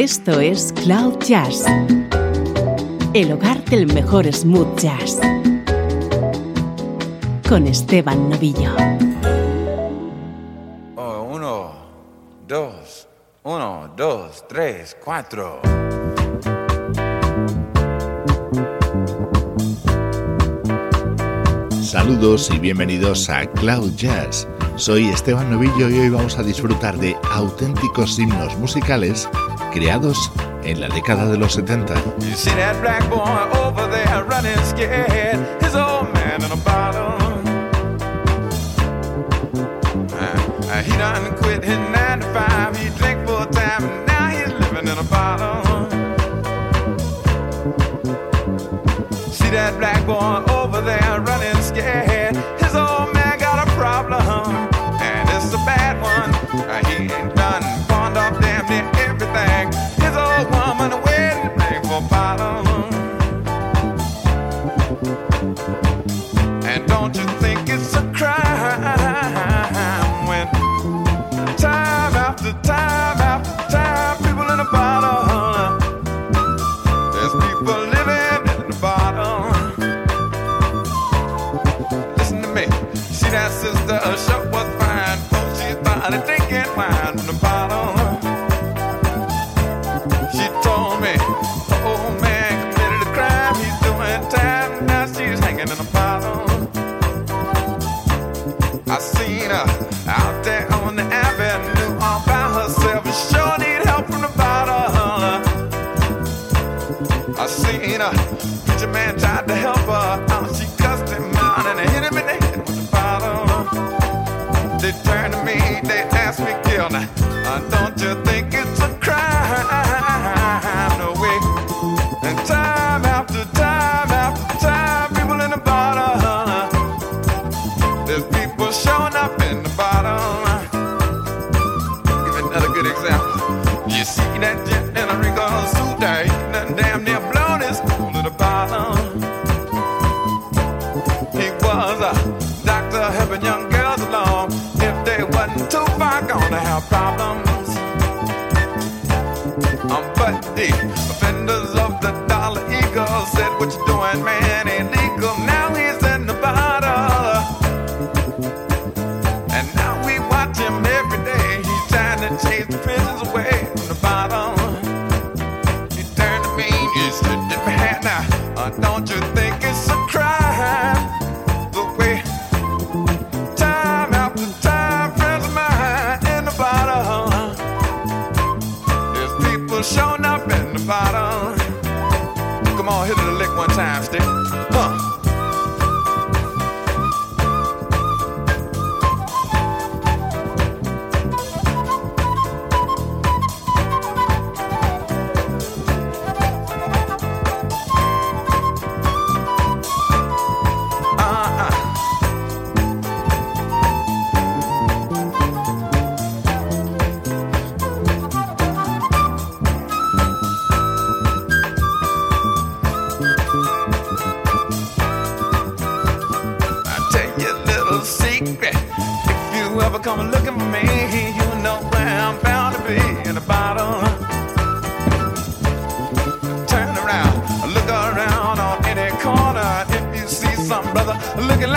Esto es Cloud Jazz, el hogar del mejor smooth jazz, con Esteban Novillo. Oh, uno, dos, uno, dos, tres, cuatro. Saludos y bienvenidos a Cloud Jazz. Soy Esteban Novillo y hoy vamos a disfrutar de auténticos himnos musicales creados en la década de los 70. they turn to me, they ask me, Gil, uh, don't you think it's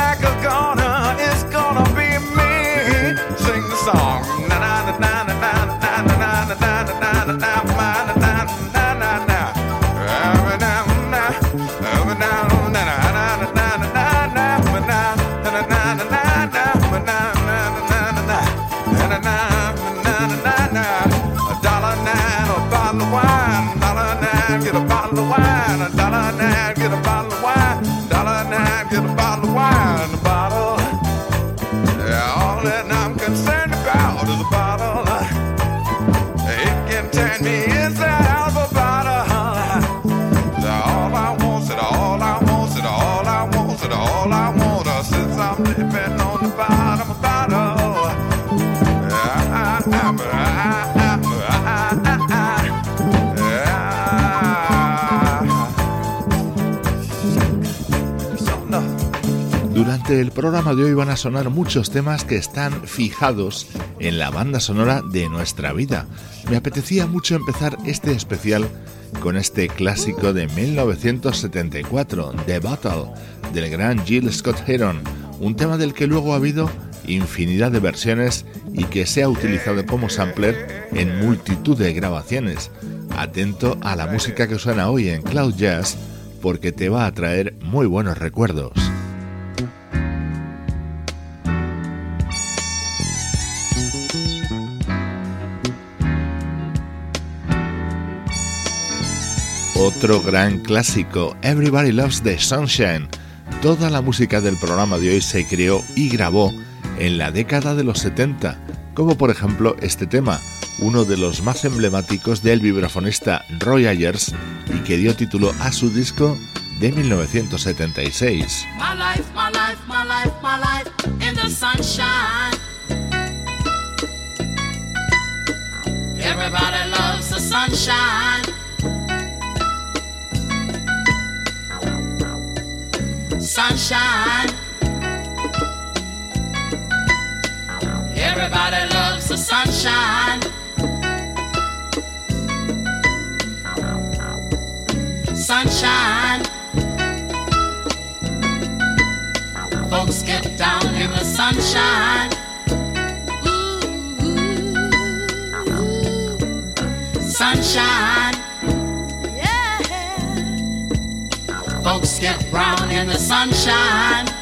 like a goner is gonna el programa de hoy van a sonar muchos temas que están fijados en la banda sonora de nuestra vida. Me apetecía mucho empezar este especial con este clásico de 1974, The Battle, del gran Jill Scott Heron, un tema del que luego ha habido infinidad de versiones y que se ha utilizado como sampler en multitud de grabaciones. Atento a la música que suena hoy en Cloud Jazz porque te va a traer muy buenos recuerdos. Otro gran clásico, Everybody Loves the Sunshine. Toda la música del programa de hoy se creó y grabó en la década de los 70, como por ejemplo este tema, uno de los más emblemáticos del vibrafonista Roy Ayers y que dio título a su disco de 1976. My life, my life, my life, my life in the sunshine. Everybody loves the sunshine. Sunshine. Everybody loves the sunshine. Sunshine. Folks get down in the sunshine. Ooh, Sunshine. Folks get brown in the sunshine.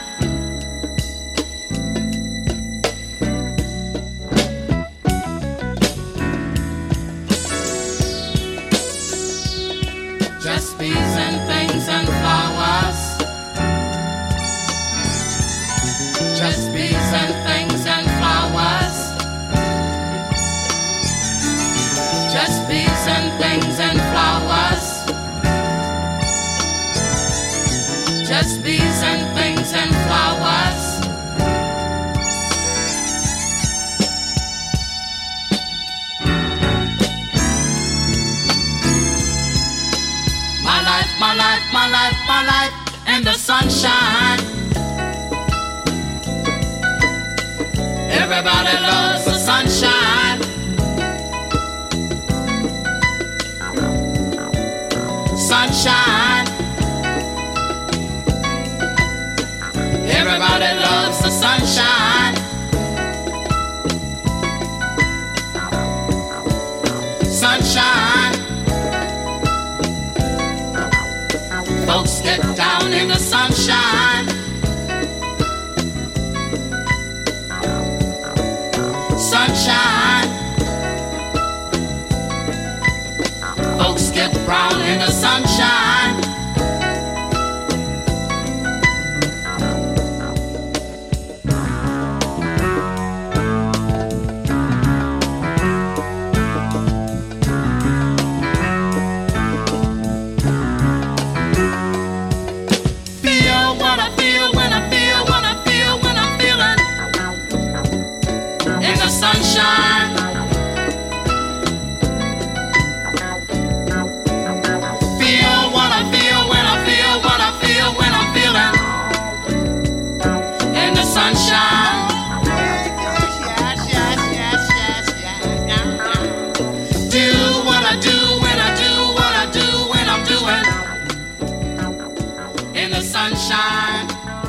Down in the sunshine.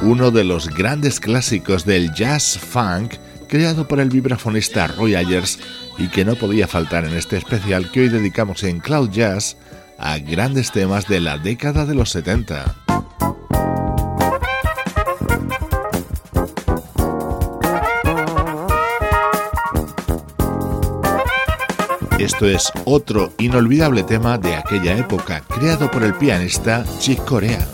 Uno de los grandes clásicos del jazz funk creado por el vibrafonista Roy Ayers y que no podía faltar en este especial que hoy dedicamos en Cloud Jazz a grandes temas de la década de los 70. Esto es otro inolvidable tema de aquella época, creado por el pianista Chick Corea.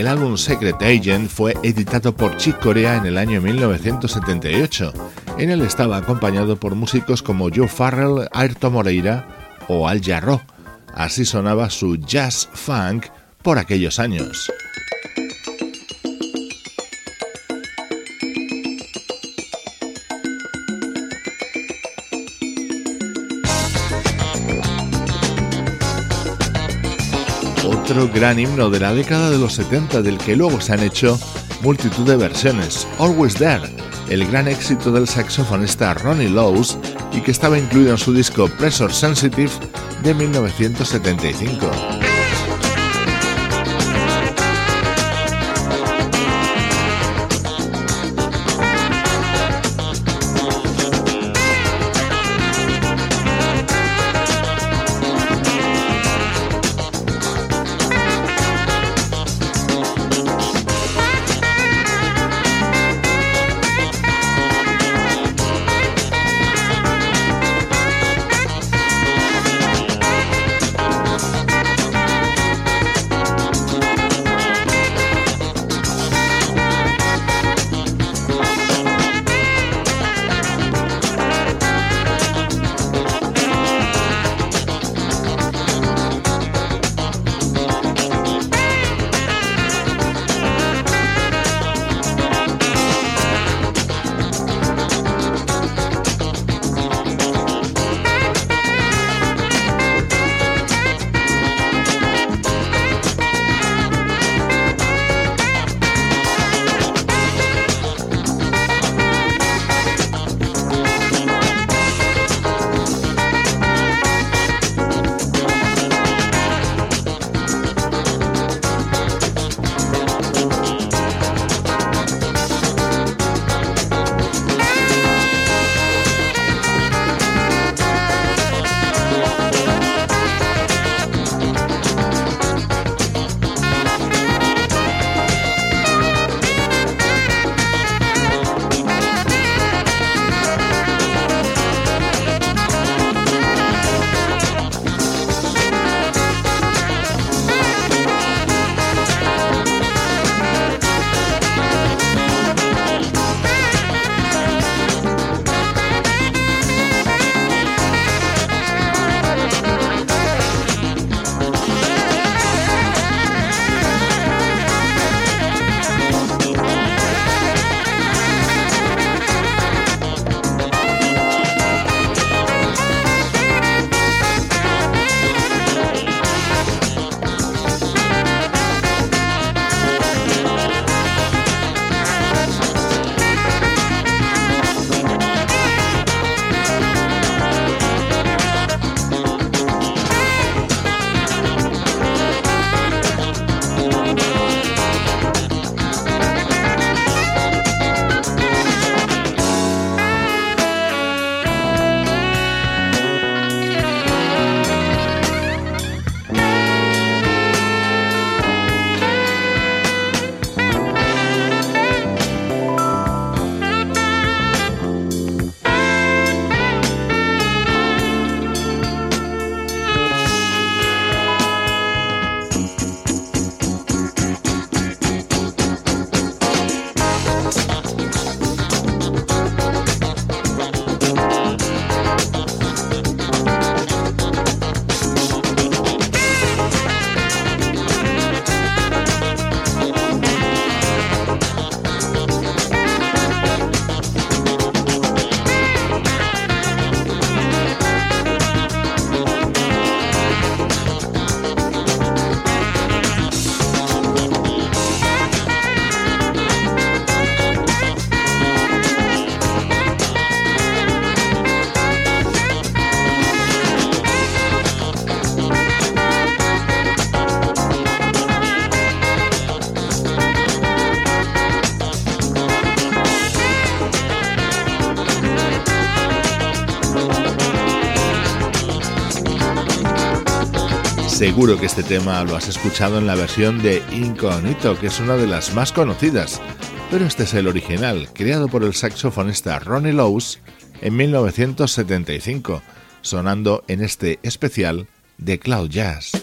El álbum Secret Agent fue editado por Chick Corea en el año 1978. En él estaba acompañado por músicos como Joe Farrell, Ayrton Moreira o Al Jarreau. Así sonaba su jazz funk por aquellos años. Otro gran himno de la década de los 70 del que luego se han hecho multitud de versiones, Always There, el gran éxito del saxofonista Ronnie Lowes y que estaba incluido en su disco Pressure Sensitive de 1975. Seguro que este tema lo has escuchado en la versión de Incognito, que es una de las más conocidas, pero este es el original, creado por el saxofonista Ronnie Lowes en 1975, sonando en este especial de Cloud Jazz.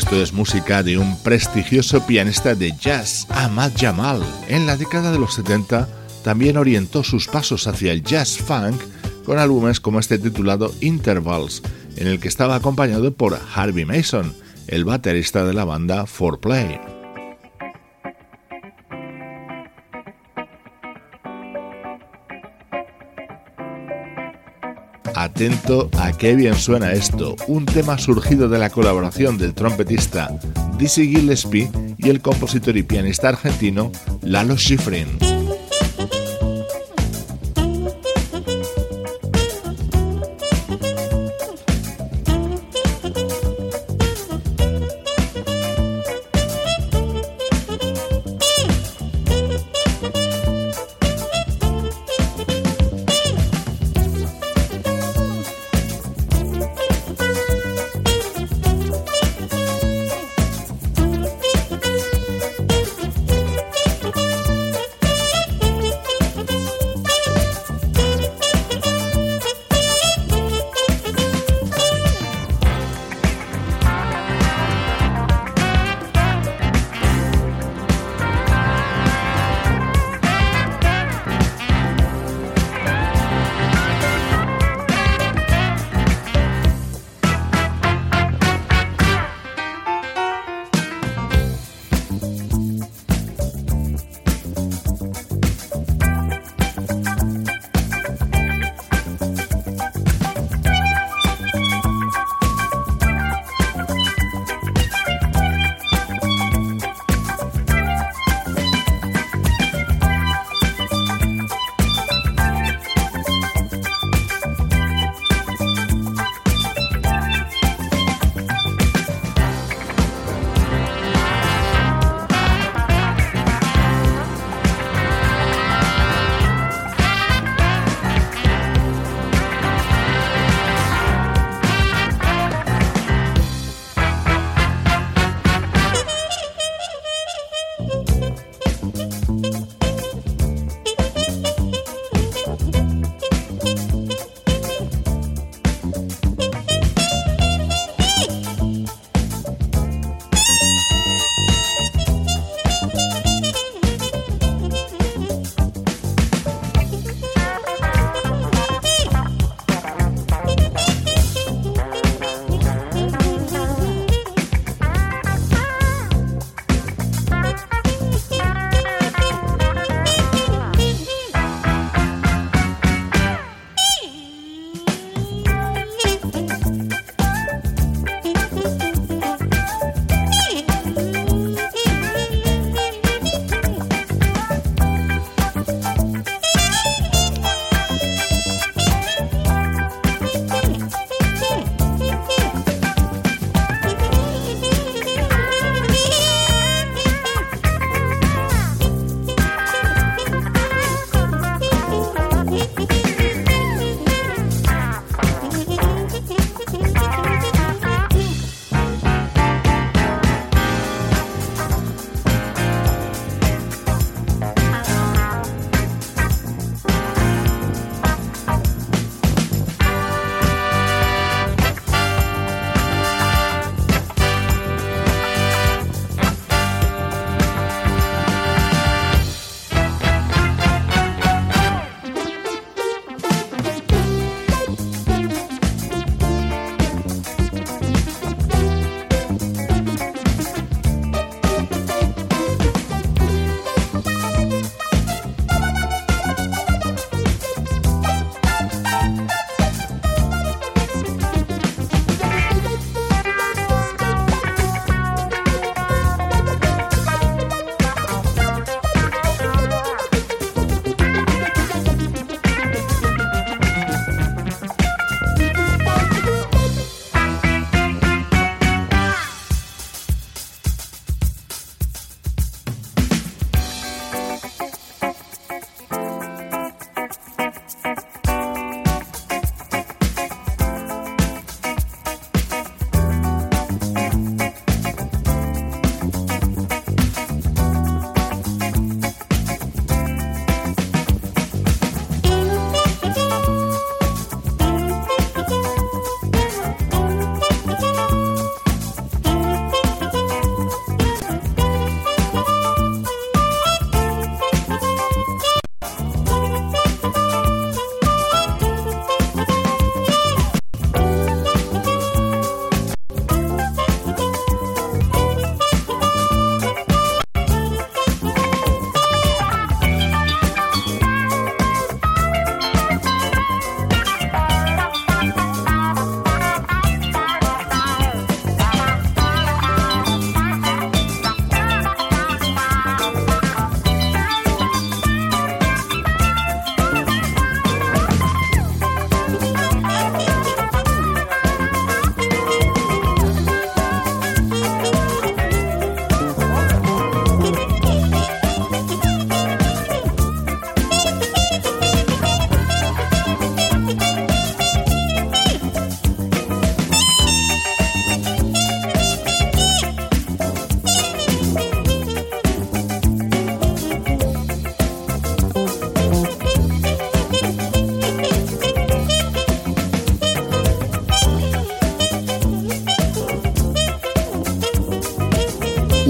Esto es música de un prestigioso pianista de jazz, Ahmad Jamal. En la década de los 70 también orientó sus pasos hacia el jazz funk con álbumes como este titulado Intervals, en el que estaba acompañado por Harvey Mason, el baterista de la banda 4Play. Atento a qué bien suena esto, un tema surgido de la colaboración del trompetista Dizzy Gillespie y el compositor y pianista argentino Lalo Schifrin.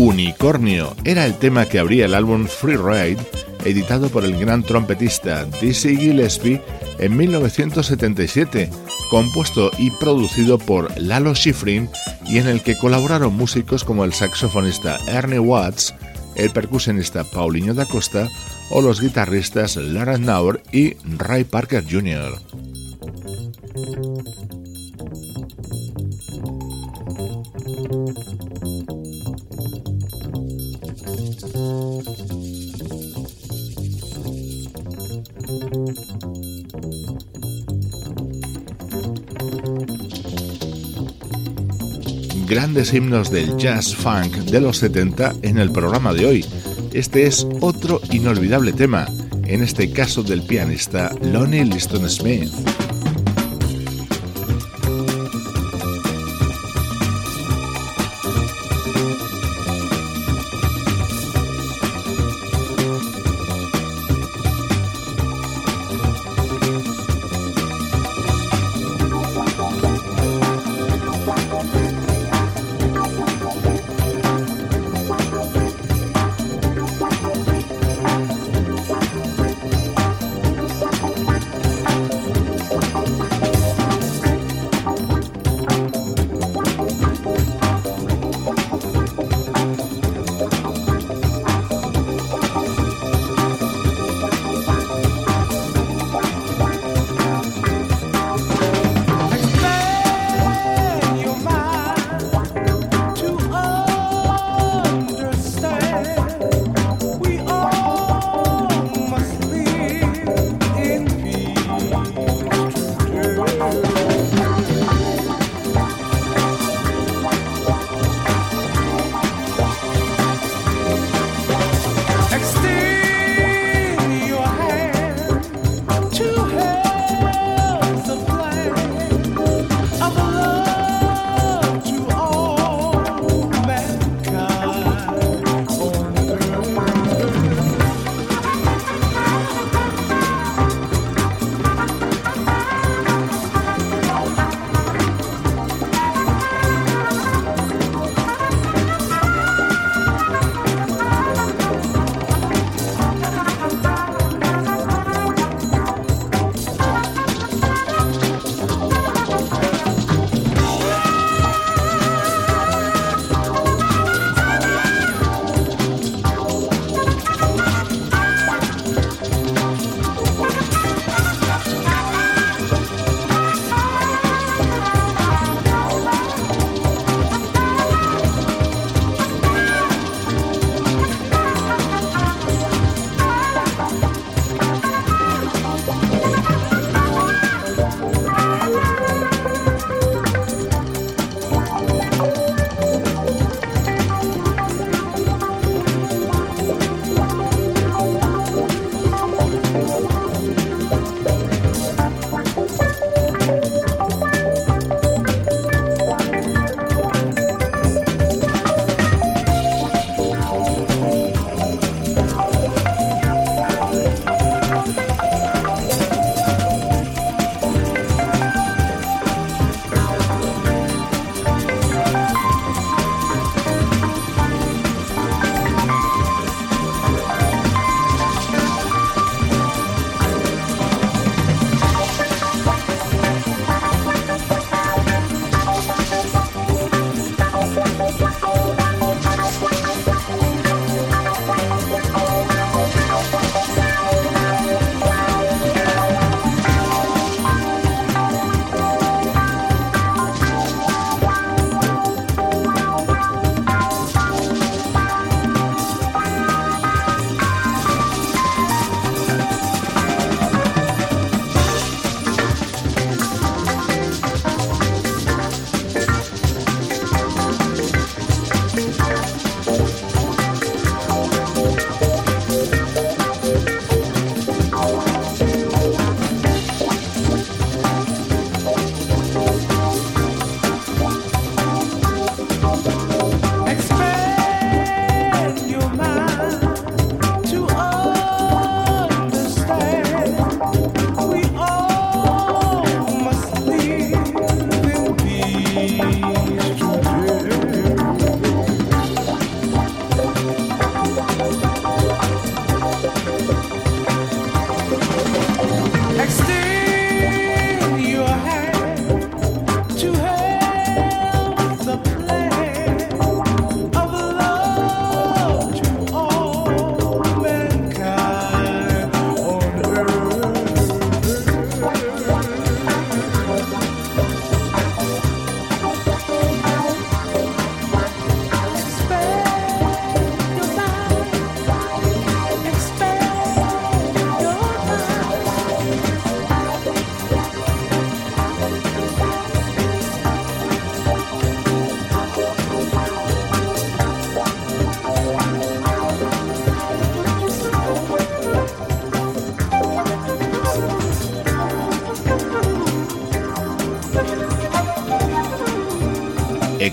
Unicornio era el tema que abría el álbum Free Ride, editado por el gran trompetista Dizzy Gillespie en 1977, compuesto y producido por Lalo Schifrin y en el que colaboraron músicos como el saxofonista Ernie Watts, el percusionista Paulinho da Costa o los guitarristas Lawrence Nauer y Ray Parker Jr. grandes himnos del jazz funk de los 70 en el programa de hoy. Este es otro inolvidable tema, en este caso del pianista Lonnie Liston Smith.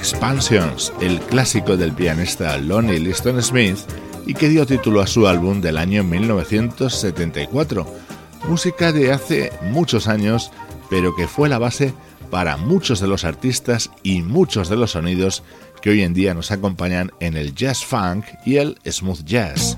Expansions, el clásico del pianista Lonnie Liston Smith y que dio título a su álbum del año 1974. Música de hace muchos años, pero que fue la base para muchos de los artistas y muchos de los sonidos que hoy en día nos acompañan en el jazz funk y el smooth jazz.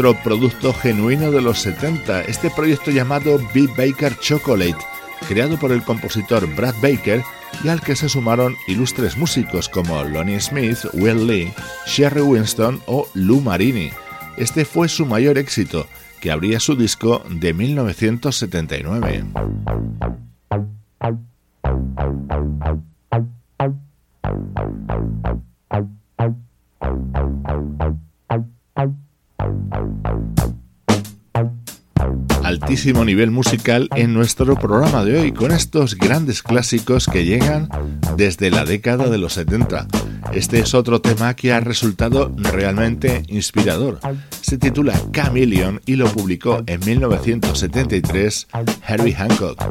Otro producto genuino de los 70, este proyecto llamado Beat Baker Chocolate, creado por el compositor Brad Baker y al que se sumaron ilustres músicos como Lonnie Smith, Will Lee, Sherry Winston o Lou Marini. Este fue su mayor éxito, que abría su disco de 1979. Altísimo nivel musical en nuestro programa de hoy con estos grandes clásicos que llegan desde la década de los 70. Este es otro tema que ha resultado realmente inspirador. Se titula Chameleon y lo publicó en 1973 Harry Hancock.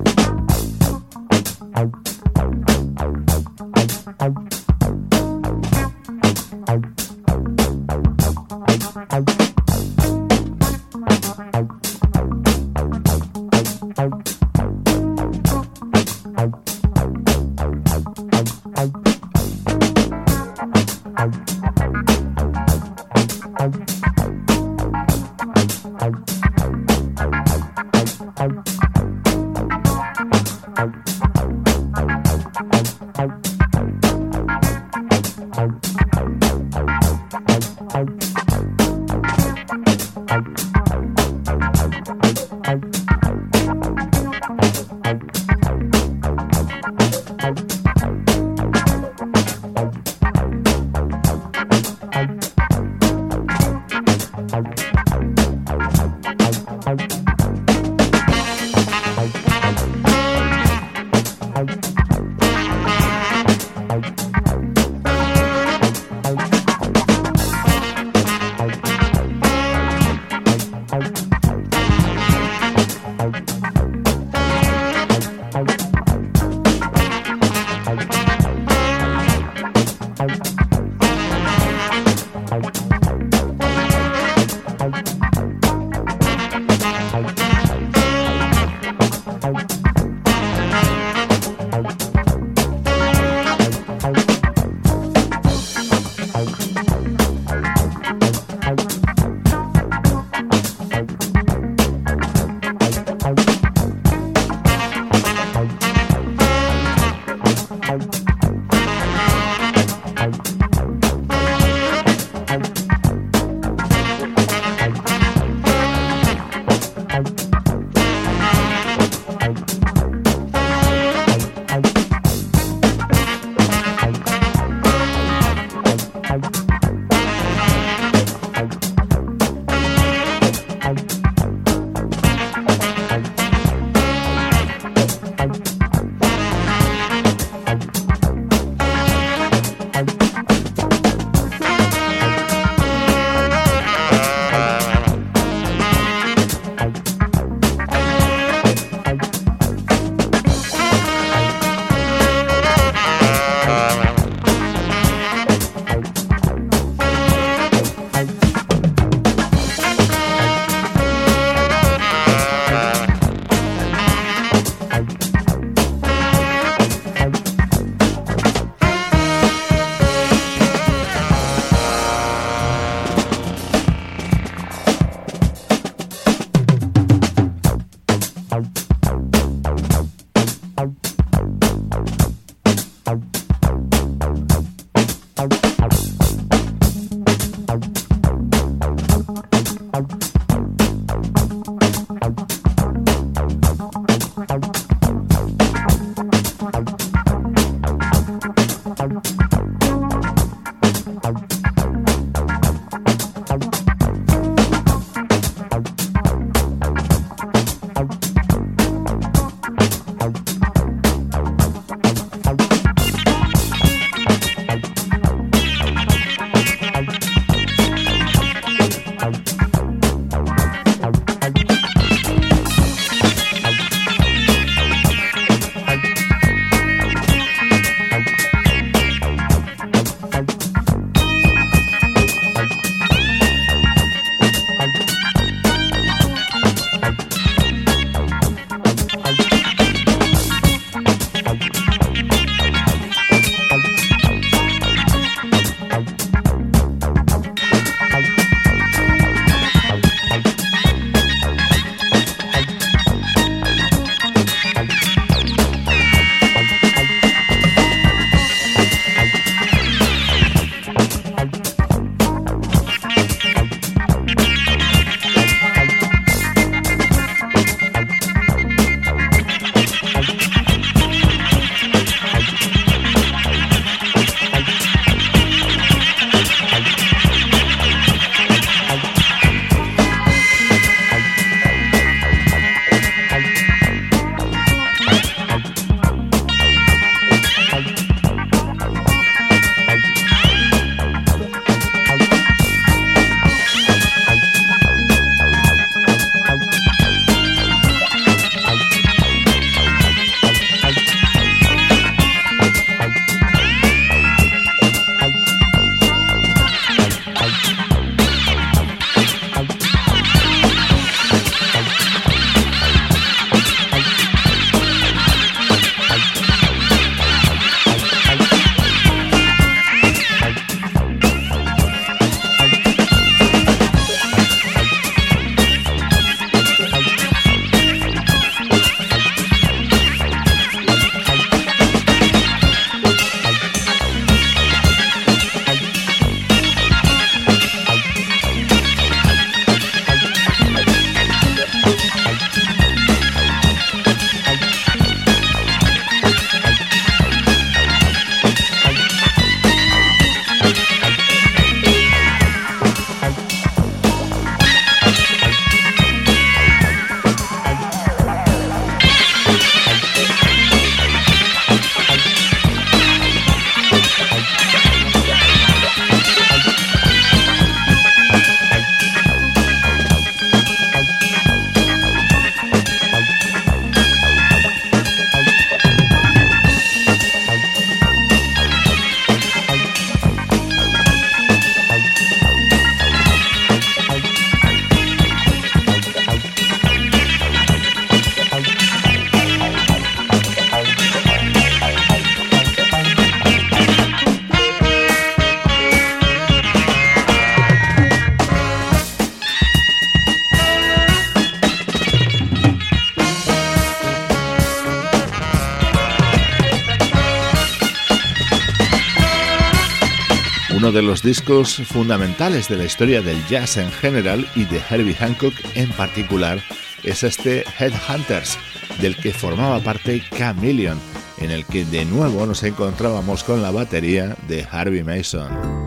De los discos fundamentales de la historia del jazz en general y de Herbie Hancock en particular es este Headhunters, del que formaba parte Chameleon, en el que de nuevo nos encontrábamos con la batería de Harvey Mason.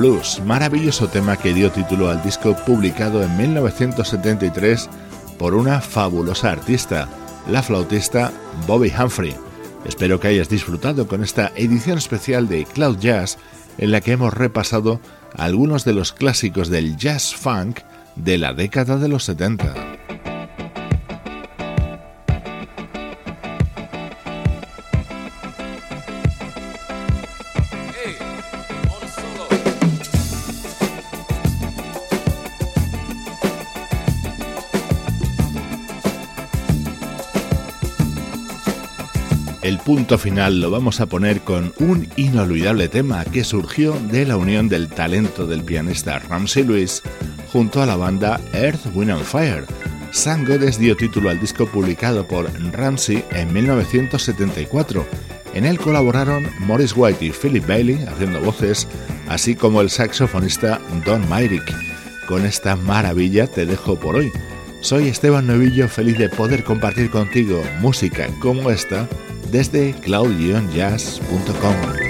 Blues, maravilloso tema que dio título al disco publicado en 1973 por una fabulosa artista, la flautista Bobby Humphrey. Espero que hayas disfrutado con esta edición especial de Cloud Jazz en la que hemos repasado algunos de los clásicos del jazz funk de la década de los 70. Punto final lo vamos a poner con un inolvidable tema que surgió de la unión del talento del pianista Ramsey Lewis junto a la banda Earth, Wind and Fire. San Godes dio título al disco publicado por Ramsey en 1974. En él colaboraron Morris White y Philip Bailey haciendo voces, así como el saxofonista Don Myrick. Con esta maravilla te dejo por hoy. Soy Esteban Novillo, feliz de poder compartir contigo música como esta desde cloud-jazz.com.